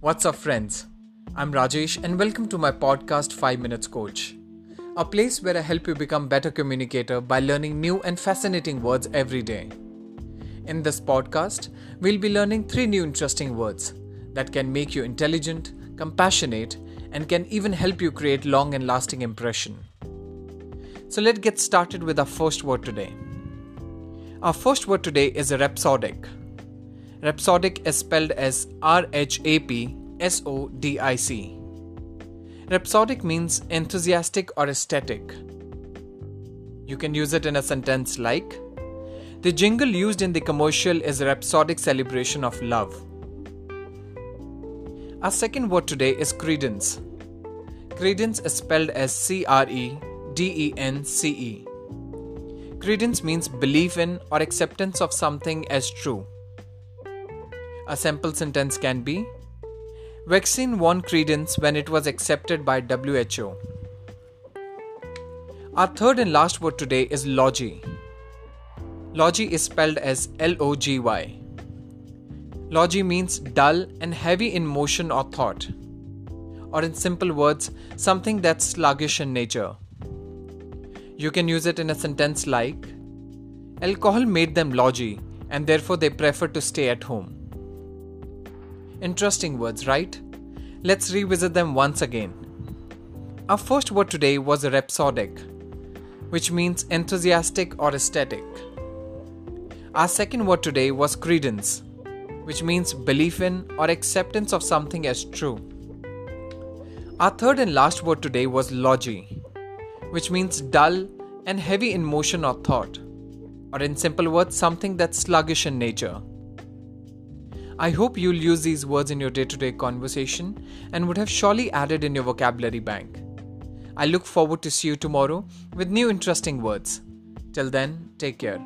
What's up, friends? I'm Rajesh, and welcome to my podcast 5 Minutes Coach, a place where I help you become better communicator by learning new and fascinating words every day. In this podcast, we'll be learning three new interesting words that can make you intelligent, compassionate, and can even help you create long and lasting impression. So let's get started with our first word today. Our first word today is a rhapsodic. Rhapsodic is spelled as R H A P S O D I C. Rhapsodic means enthusiastic or ecstatic. You can use it in a sentence like The jingle used in the commercial is a rhapsodic celebration of love. Our second word today is credence. Credence is spelled as C R E D E N C E. Credence means belief in or acceptance of something as true. A simple sentence can be Vaccine won credence when it was accepted by WHO. Our third and last word today is logy. Logy is spelled as L O G Y. Logy means dull and heavy in motion or thought, or in simple words, something that's sluggish in nature. You can use it in a sentence like Alcohol made them logy and therefore they prefer to stay at home. Interesting words, right? Let's revisit them once again. Our first word today was rhapsodic, which means enthusiastic or ecstatic. Our second word today was credence, which means belief in or acceptance of something as true. Our third and last word today was logy, which means dull and heavy in motion or thought, or in simple words, something that's sluggish in nature. I hope you'll use these words in your day to day conversation and would have surely added in your vocabulary bank. I look forward to see you tomorrow with new interesting words. Till then, take care.